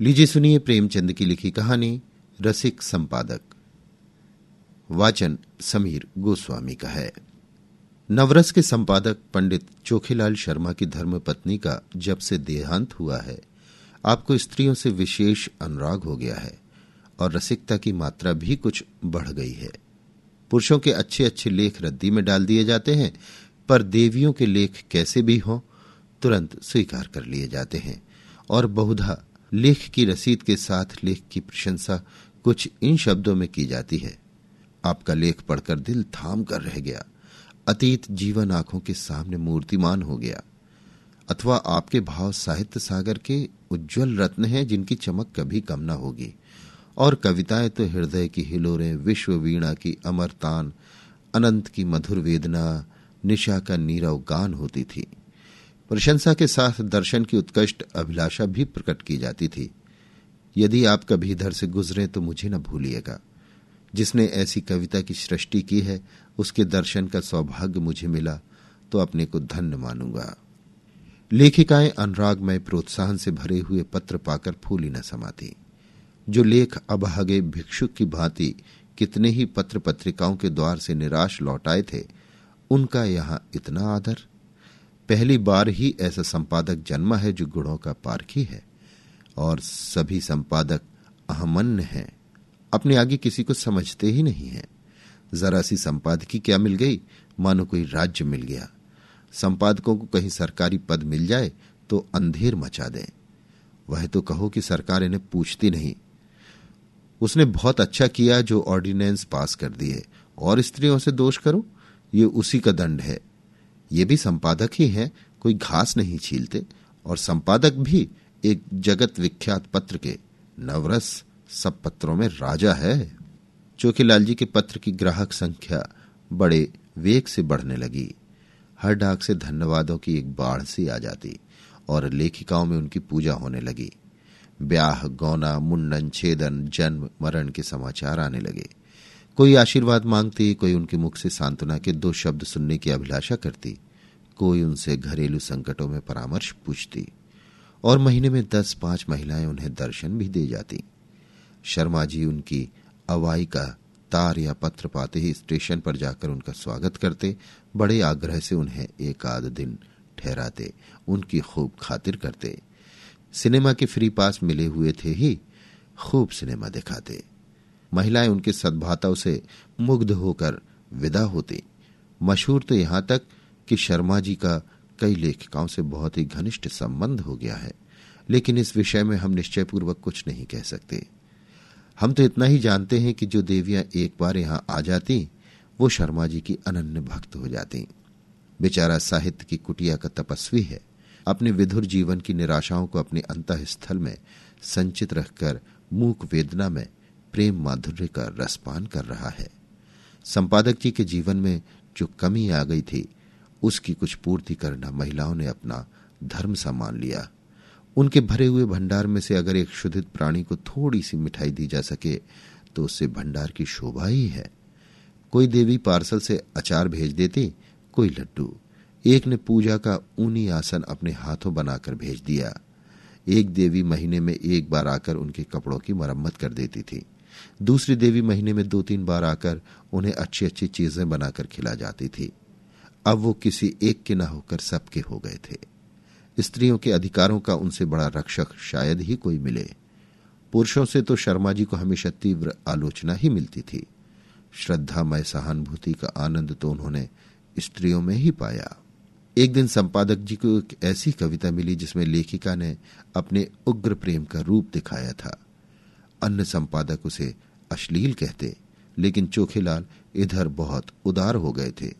लीजिए सुनिए प्रेमचंद की लिखी कहानी, रसिक संपादक। वाचन समीर गोस्वामी का है। नवरस के संपादक पंडित चोखेलाल शर्मा की धर्मपत्नी का जब से देहांत हुआ है, आपको स्त्रियों से विशेष अनुराग हो गया है और रसिकता की मात्रा भी कुछ बढ़ गई है। पुरुषों के अच्छे अच्छे लेख रद्दी में डाल दिए जाते हैं, पर देवियों के लेख कैसे भी हों, तुरंत स्वीकार कर लिए जाते हैं और बहुधा लेख की रसीद के साथ लेख की प्रशंसा कुछ इन शब्दों में की जाती है। आपका लेख पढ़कर दिल थाम कर रह गया। अतीत जीवन आँखों के सामने मूर्तिमान हो गया। अथवा आपके भाव साहित्य सागर के उज्जवल रत्न हैं जिनकी चमक कभी कम न होगी। और कविताएँ तो हृदय की हिलोरें, विश्व वीणा की अमरतान अनंत की मधुर वेदना, निशा का नीरव गान होती थी। प्रशंसा के साथ दर्शन की उत्कृष्ट अभिलाषा भी प्रकट की जाती थी। यदि आप कभी इधर से गुजरे तो मुझे न भूलिएगा। जिसने ऐसी कविता की सृष्टि की है, उसके दर्शन का सौभाग्य मुझे मिला तो अपने को धन्य मानूँगा। लेखिकाएँ अनुरागमय प्रोत्साहन से भरे हुए पत्र पाकर फूली न समाती। जो लेख अभागे भिक्षुक की भांति कितने ही पत्र पत्रिकाओं के द्वार से निराश लौटाए थे, उनका यहाँ इतना आदर पहली बार ही ऐसा संपादक जन्मा है जो गुणों का पारखी है। और सभी संपादक अहमन्य हैं। अपने आगे किसी को समझते ही नहीं है। जरा सी संपादकी क्या मिल गई? मानो कोई राज्य मिल गया। संपादकों को कहीं सरकारी पद मिल जाए तो अंधेर मचा दे। वह तो कहो कि सरकार इन्हें पूछती नहीं। उसने बहुत अच्छा किया जो ऑर्डिनेंस पास कर दिए। और स्त्रियों से दोष करो। ये उसी का दंड है। ये भी संपादक ही हैं, कोई घास नहीं छीलते, और संपादक भी एक जगत विख्यात पत्र के नवरस सब पत्रों में राजा है। चोखीलाल जी के पत्र की ग्राहक संख्या बड़े वेग से बढ़ने लगी। हर डाक से धन्यवादों की एक बाढ़ सी आ जाती, और लेखिकाओं में उनकी पूजा होने लगी। ब्याह, गौना मुंडन छेदन, जन्म, मरण के समाचार आने लगे। कोई आशीर्वाद मांगती, कोई उनके मुख से सांत्वना के दो शब्द सुनने की अभिलाषा करती, कोई उनसे घरेलू संकटों में परामर्श पूछती, और महीने में दस पाँच महिलाएँ उन्हें दर्शन भी दे जाती। शर्मा जी उनकी अवाई का तार या पत्र पाते ही स्टेशन पर जाकर उनका स्वागत करते, बड़े आग्रह से उन्हें एक आध दिन ठहराते, उनकी खूब खातिर करते। सिनेमा के फ्री पास मिले हुए थे ही खूब सिनेमा दिखाते। महिलाएँ उनके सद्भाताओं से मुग्ध होकर विदा होती। मशहूर तो यहाँ तक कि शर्मा जी का कई लेखिकाओं से बहुत ही घनिष्ठ संबंध हो गया है, लेकिन इस विषय में हम निश्चयपूर्वक कुछ नहीं कह सकते। हम तो इतना ही जानते हैं कि जो देवियाँ एक बार यहाँ आ जाती, वो शर्मा जी की अनन्य भक्त हो जाती। बेचारा साहित्य की कुटिया का तपस्वी है, अपने विधुर जीवन की निराशाओं को अपने अंतस्थल में संचित रखकर मूक वेदना में प्रेम माधुर्य का रसपान कर रहा है। संपादक जी के जीवन में जो कमी आ गई थी, उसकी कुछ पूर्ति करना महिलाओं ने अपना धर्म सा मान लिया। उनके भरे हुए भंडार में से अगर एक शुद्धित प्राणी को थोड़ी सी मिठाई दी जा सके तो उससे भंडार की शोभा ही है। कोई देवी पार्सल से अचार भेज देती, कोई लड्डू। एक ने पूजा का ऊनी आसन अपने हाथों बनाकर भेज दिया। एक देवी महीने में एक बार आकर उनके कपड़ों की मरम्मत कर देती थी। दूसरी देवी महीने में दो तीन बार आकर उन्हें अच्छी अच्छी चीज़ें बनाकर खिला जाती थी। अब वो किसी एक के न होकर सबके हो गए थे। स्त्रियों के अधिकारों का उनसे बड़ा रक्षक शायद ही कोई मिले। पुरुषों से तो शर्मा जी को हमेशा तीव्र आलोचना ही मिलती थी। श्रद्धामय सहानुभूति का आनंद तो उन्होंने स्त्रियों में ही पाया। एक दिन संपादक जी को एक ऐसी कविता मिली जिसमें लेखिका ने अपने उग्र प्रेम का रूप दिखाया था। अन्य संपादक उसे अश्लील कहते, लेकिन चोखेलाल इधर बहुत उदार हो गए थे।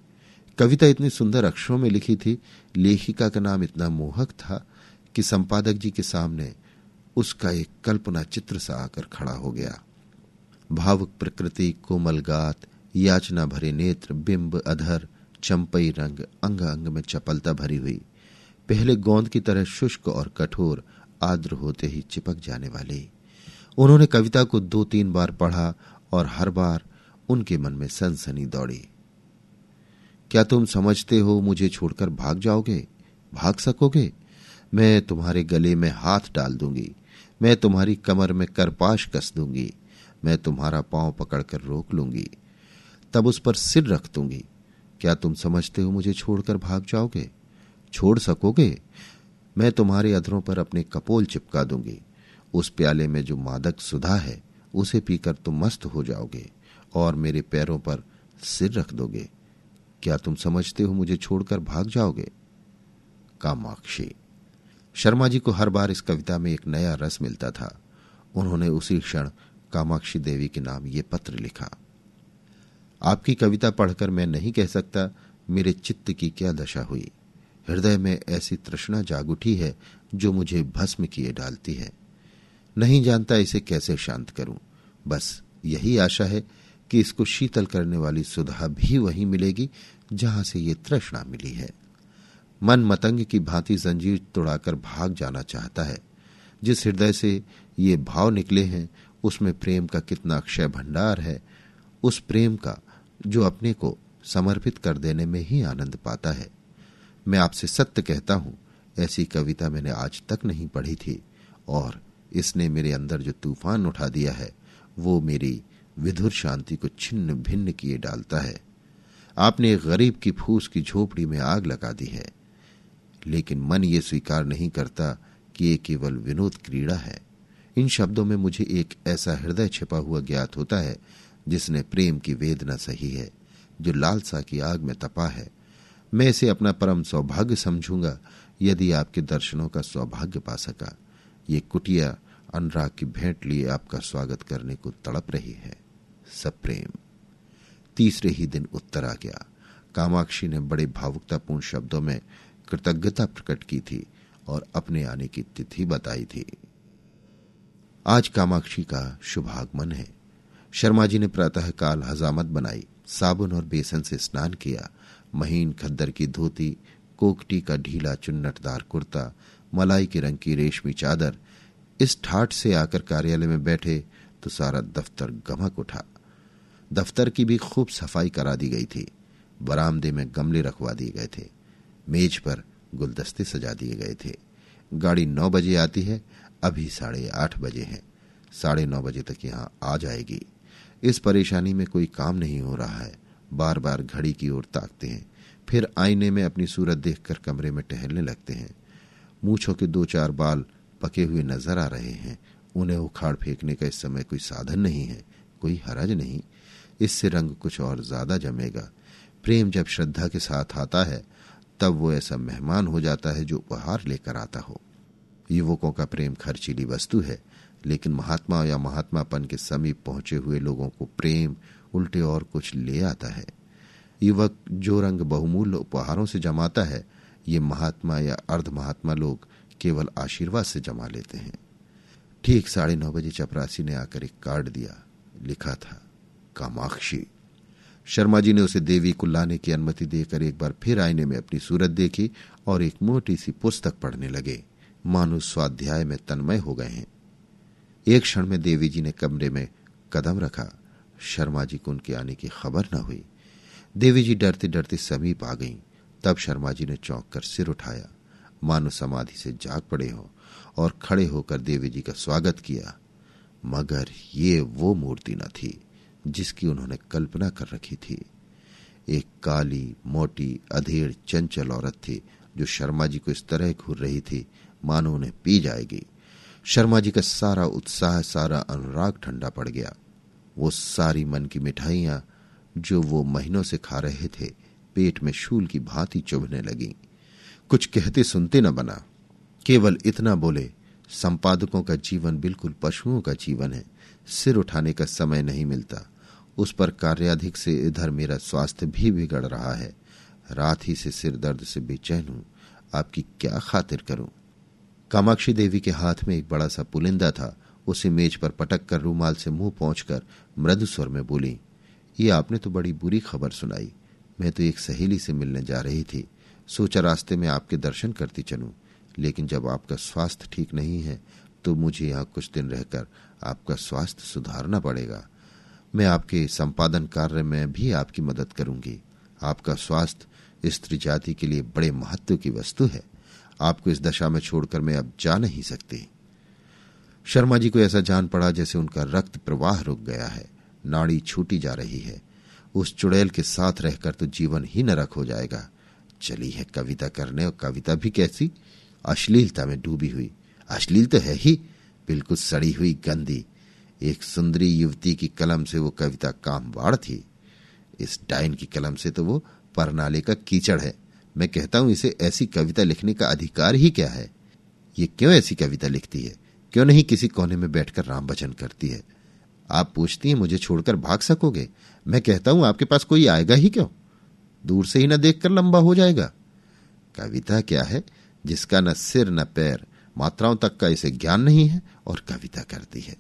कविता इतनी सुंदर अक्षरों में लिखी थी, लेखिका का नाम इतना मोहक था कि संपादक जी के सामने उसका एक कल्पना चित्र सा आकर खड़ा हो गया। भावुक प्रकृति, कोमल गात, याचना भरे नेत्र, बिंब, अधर, चंपई रंग अंग अंग में चपलता भरी हुई। पहले गोंद की तरह शुष्क और कठोर आद्र होते ही चिपक जाने वाली। उन्होंने कविता को दो तीन बार पढ़ा और हर बार उनके मन में सनसनी दौड़ी। क्या तुम समझते हो मुझे छोड़कर भाग जाओगे? भाग सकोगे? मैं तुम्हारे गले में हाथ डाल दूँगी। मैं तुम्हारी कमर में करपाश कस दूँगी। मैं तुम्हारा पाँव पकड़कर रोक लूँगी। तब उस पर सिर रख दूँगी। क्या तुम समझते हो मुझे छोड़कर भाग जाओगे? छोड़ सकोगे? मैं तुम्हारे अधरों पर अपने कपोल चिपका दूँगी। उस प्याले में जो मादक सुधा है, उसे पीकर तुम मस्त हो जाओगे और मेरे पैरों पर सिर रख दोगे। क्या तुम समझते हो मुझे छोड़कर भाग जाओगे? कामाक्षी। शर्मा जी को हर बार इस कविता में एक नया रस मिलता था। उन्होंने उसी क्षण कामाक्षी देवी के नाम ये पत्र लिखा। आपकी कविता पढ़कर मैं नहीं कह सकता मेरे चित्त की क्या दशा हुई। हृदय में ऐसी तृष्णा जाग उठी है जो मुझे भस्म किए डालती है। नहीं जानता इसे कैसे शांत करूँ। बस यही आशा है कि इसको शीतल करने वाली सुधा भी वहीं मिलेगी, जहाँ से ये तृष्णा मिली है। मन मतंग की भांति जंजीर तोड़ाकर भाग जाना चाहता है। जिस हृदय से ये भाव निकले हैं, उसमें प्रेम का कितना अक्षय भंडार है, उस प्रेम का जो अपने को समर्पित कर देने में ही आनंद पाता है। मैं आपसे सत्य कहता हूँ, ऐसी कविता मैंने आज तक नहीं पढ़ी थी, और इसने मेरे अंदर जो तूफ़ान उठा दिया है, वो मेरी विधुर शांति को छिन्न भिन्न किए डालता है। आपने एक गरीब की फूस की झोपड़ी में आग लगा दी है, लेकिन मन ये स्वीकार नहीं करता कि ये केवल विनोद क्रीड़ा है। इन शब्दों में मुझे एक ऐसा हृदय छिपा हुआ ज्ञात होता है, जिसने प्रेम की वेदना सही है, जो लालसा की आग में तपा है। मैं इसे अपना परम सौभाग्य समझूँगा, यदि आपके दर्शनों का सौभाग्य पा सका। ये कुटिया अनुराग की भेंट लिए आपका स्वागत करने को तड़प रही है। सब प्रेम तीसरे ही दिन उत्तर आ गया। कामाक्षी ने बड़े भावुकतापूर्ण शब्दों में कृतज्ञता प्रकट की थी और अपने आने की तिथि बताई थी। आज कामाक्षी का शुभागमन है। शर्मा जी ने प्रातः काल हजामत बनाई, साबुन और बेसन से स्नान किया, महीन खद्दर की धोती, कोकटी का ढीला चुन्नटदार कुर्ता, मलाई के रंग की रेशमी चादर इस ठाठ से आकर कार्यालय में बैठे तो सारा दफ्तर गमक उठा। दफ्तर की भी खूब सफ़ाई करा दी गई थी। बरामदे में गमले रखवा दिए गए थे। मेज पर गुलदस्ते सजा दिए गए थे। गाड़ी नौ बजे आती है, अभी साढ़े आठ बजे है। साढ़े नौ बजे तक यहाँ आ जाएगी। इस परेशानी में कोई काम नहीं हो रहा है। बार बार घड़ी की ओर ताकते हैं। फिर आईने में अपनी सूरत देखकर कमरे में टहलने लगते हैं। मूछों के दो चार बाल पके हुए नज़र आ रहे हैं। उन्हें उखाड़ फेंकने का इस समय कोई साधन नहीं है, कोई हरज नहीं। इससे रंग कुछ और ज़्यादा जमेगा। प्रेम जब श्रद्धा के साथ आता है, तब वो ऐसा मेहमान हो जाता है जो उपहार लेकर आता हो। युवकों का प्रेम खर्चीली वस्तु है, लेकिन महात्मा या महात्मापन के समीप पहुँचे हुए लोगों को प्रेम उल्टे और कुछ ले आता है। युवक जो रंग बहुमूल्य उपहारों से जमाता है, ये महात्मा या अर्ध महात्मा लोग केवल आशीर्वाद से जमा लेते हैं। ठीक साढ़े नौ बजे चपरासी ने आकर एक कार्ड दिया। लिखा था, कामाक्षी। शर्मा जी ने उसे देवी को लाने की अनुमति देकर एक बार फिर आईने में अपनी सूरत देखी और एक मोटी सी पुस्तक पढ़ने लगे। मानो स्वाध्याय में तन्मय हो गए हैं। एक क्षण में देवी जी ने कमरे में कदम रखा। शर्मा जी को उनके आने की खबर न हुई। देवी जी डरते डरते समीप आ गईं। तब शर्मा जी ने चौंक कर सिर उठाया। मानो समाधि से जाग पड़े हो और खड़े होकर देवी जी का स्वागत किया, मगर ये वो मूर्ति न थी जिसकी उन्होंने कल्पना कर रखी थी। एक काली, मोटी, अधेड़, चंचल औरत थी जो शर्मा जी को इस तरह घूर रही थी, मानो उन्हें पी जाएगी। शर्मा जी का सारा उत्साह, सारा अनुराग ठंडा पड़ गया। वो सारी मन की मिठाइयाँ जो वो महीनों से खा रहे थे, पेट में शूल की भांति चुभने लगी। कुछ कहते सुनते न बना। केवल इतना बोले, संपादकों का जीवन बिल्कुल पशुओं का जीवन है, सिर उठाने का समय नहीं मिलता। उस पर कार्याधिक से इधर मेरा स्वास्थ्य भी बिगड़ रहा है। रात ही से सिर दर्द से बेचैन हूँ। आपकी क्या खातिर करूँ? कामाक्षी देवी के हाथ में एक बड़ा सा पुलिंदा था। उसे मेज पर पटक कर रूमाल से मुँह पहुंचकर मृदु स्वर में बोली, ये आपने तो बड़ी बुरी खबर सुनाई। मैं तो एक सहेली से मिलने जा रही थी। सोचा रास्ते में आपके दर्शन करती चलूँ, लेकिन जब आपका स्वास्थ्य ठीक नहीं है तो मुझे यहाँ कुछ दिन रहकर आपका स्वास्थ्य सुधारना पड़ेगा। मैं आपके संपादन कार्य में भी आपकी मदद करूँगी। आपका स्वास्थ्य स्त्री जाति के लिए बड़े महत्व की वस्तु है। आपको इस दशा में छोड़कर मैं अब जा नहीं सकती। शर्मा जी को ऐसा जान पड़ा जैसे उनका रक्त प्रवाह रुक गया है। नाड़ी छूटी जा रही है। उस चुड़ैल के साथ रहकर तो जीवन ही नरक हो जाएगा। चली है कविता करने और कविता भी कैसी? अश्लीलता में डूबी हुई। अश्लील तो है ही, बिल्कुल सड़ी हुई गंदी। एक सुंदरी युवती की कलम से वो कविता काम कामवाड़ थी। इस डाइन की कलम से तो वो परनाले का कीचड़ है। मैं कहता हूँ, इसे ऐसी कविता लिखने का अधिकार ही क्या है? ये क्यों ऐसी कविता लिखती है? क्यों नहीं किसी कोने में बैठकर राम भजन करती है? आप पूछती हैं, मुझे छोड़कर भाग सकोगे? मैं कहता हूँ, आपके पास कोई आएगा ही क्यों? दूर से ही न देखकर लंबा हो जाएगा। कविता क्या है? जिसका न सिर न पैर, मात्राओं तक का इसे ज्ञान नहीं है और कविता करती है।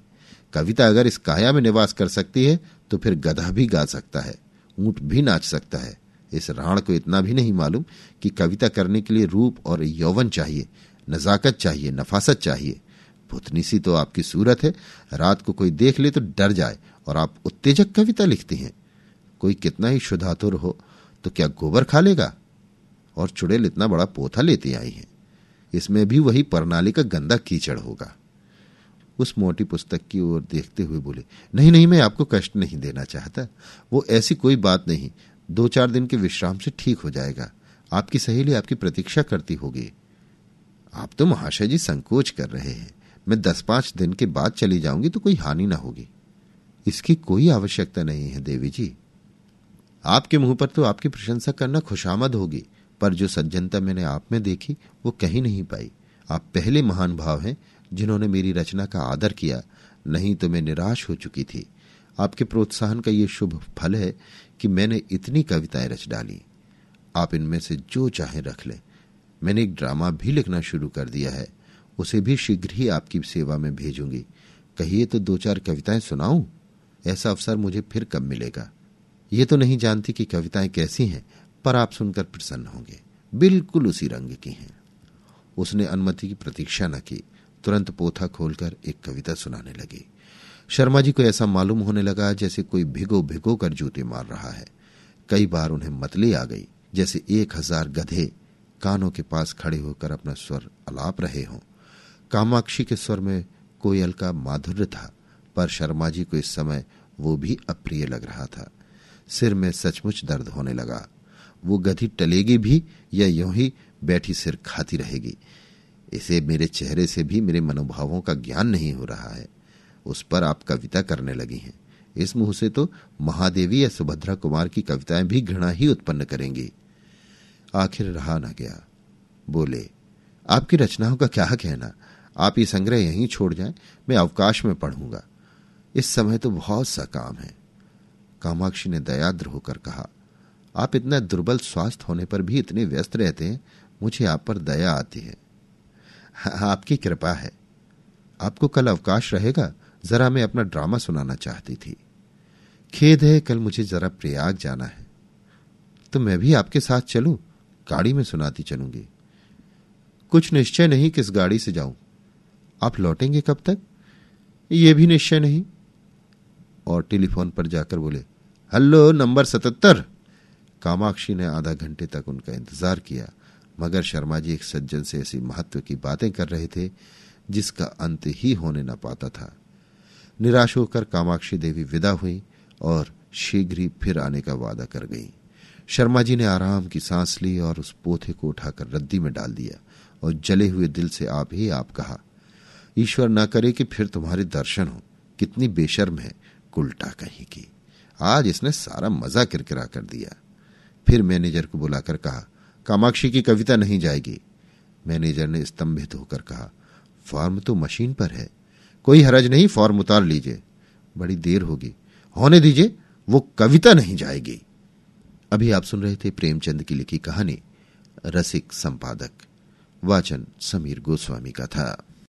कविता अगर इस काया में निवास कर सकती है तो फिर गधा भी गा सकता है, ऊँट भी नाच सकता है। इस राण को इतना भी नहीं मालूम कि कविता करने के लिए रूप और यौवन चाहिए, नजाकत चाहिए, नफासत चाहिए। भुतनी सी तो आपकी सूरत है। रात को कोई देख ले तो डर जाए और आप उत्तेजक कविता लिखती हैं। कोई कितना ही शुद्धातुर हो तो क्या गोबर खा लेगा? और चुड़ैल इतना बड़ा पोथा लेती आई है। इसमें भी वही प्रणाली का गंदा कीचड़ होगा। उस मोटी पुस्तक की ओर देखते हुए बोले, नहीं नहीं, मैं आपको कष्ट नहीं देना चाहता। वो ऐसी कोई बात नहीं। दो चार दिन के विश्राम से ठीक हो जाएगा। आपकी सहेली आपकी प्रतीक्षा करती होगी। आप तो महाशय जी संकोच कर रहे हैं। मैं दस पाँच दिन के बाद चली जाऊँगी तो कोई हानि ना होगी। इसकी कोई आवश्यकता नहीं है, देवी जी। आपके मुँह पर तो आपकी प्रशंसा करना खुशामद होगी, पर जो सज्जनता मैंने आप में देखी, वो कहीं नहीं पाई। आप पहले महान भाव हैं, जिन्होंने मेरी रचना का आदर किया, नहीं तो मैं निराश हो चुकी थी। आपके प्रोत्साहन का ये शुभ फल है कि मैंने इतनी कविताएँ रच डाली। आप इनमें से जो चाहे रख लें। मैंने एक ड्रामा भी लिखना शुरू कर दिया है। उसे भी शीघ्र ही आपकी सेवा में भेजूँगी। कहिए तो दो चार कविताएँ सुनाऊं? ऐसा अवसर मुझे फिर कब मिलेगा? ये तो नहीं जानती कि कविताएँ कैसी हैं, पर आप सुनकर प्रसन्न होंगे। बिल्कुल उसी रंग की हैं। उसने अनुमति की प्रतीक्षा न की। तुरंत पोथा खोलकर एक कविता सुनाने लगी। शर्मा जी को ऐसा मालूम होने लगा जैसे कोई भिगो भिगो कर जूते मार रहा है। कई बार उन्हें मतली आ गई, जैसे एक हज़ार गधे कानों के पास खड़े होकर अपना स्वर अलाप रहे हों। कामाक्षी के स्वर में कोयल का माधुर्य था, पर शर्मा जी को इस समय वो भी अप्रिय लग रहा था। सिर में सचमुच दर्द होने लगा। वो गधी टलेगी भी या यूँ ही बैठी सिर खाती रहेगी। इसे मेरे चेहरे से भी मेरे मनोभावों का ज्ञान नहीं हो रहा है। उस पर आप कविता करने लगी हैं। इस मुँह से तो महादेवी या सुभद्रा कुमार की कविताएँ भी घृणा ही उत्पन्न करेंगी। आखिर रहा न गया। बोले, आपकी रचनाओं का क्या कहना? आप ये संग्रह यहीं छोड़ जाएँ, मैं अवकाश में पढ़ूँगा। इस समय तो बहुत सा काम है। कामाक्षी ने दयाद्र होकर कहा, आप इतना दुर्बल स्वास्थ्य होने पर भी इतने व्यस्त रहते हैं, मुझे आप पर दया आती है। आपकी कृपा है। आपको कल अवकाश रहेगा, जरा मैं अपना ड्रामा सुनाना चाहती थी। खेद है, कल मुझे जरा प्रयाग जाना है। तो मैं भी आपके साथ चलूँ, गाड़ी में सुनाती चलूँगी। कुछ निश्चय नहीं किस गाड़ी से जाऊँ। आप लौटेंगे कब तक? ये भी निश्चय नहीं। और टेलीफोन पर जाकर बोले हेलो नंबर सतहत्तर. कामाक्षी ने आधा घंटे तक उनका इंतज़ार किया, मगर शर्मा जी एक सज्जन से ऐसी महत्व की बातें कर रहे थे, जिसका अंत ही होने न पाता था। निराश होकर कामाक्षी देवी विदा हुई और शीघ्र ही फिर आने का वादा कर गई। शर्मा जी ने आराम की सांस ली और उस पोथे को उठाकर रद्दी में डाल दिया और जले हुए दिल से आप ही आप कहा, ईश्वर न करे कि फिर तुम्हारे दर्शन हो। कितनी बेशर्म है उल्टा कहीं की आज इसने सारा मज़ा किरकिरा कर दिया। फिर मैनेजर को बुलाकर कहा, कामाक्षी की कविता नहीं जाएगी। मैनेजर ने स्तंभित होकर कहा, फॉर्म तो मशीन पर है। कोई हरज नहीं, फॉर्म उतार लीजिए। बड़ी देर होगी। होने दीजिए, वो कविता नहीं जाएगी। अभी आप सुन रहे थे प्रेमचंद की लिखी कहानी, रसिक संपादक। वाचन समीर गोस्वामी का था।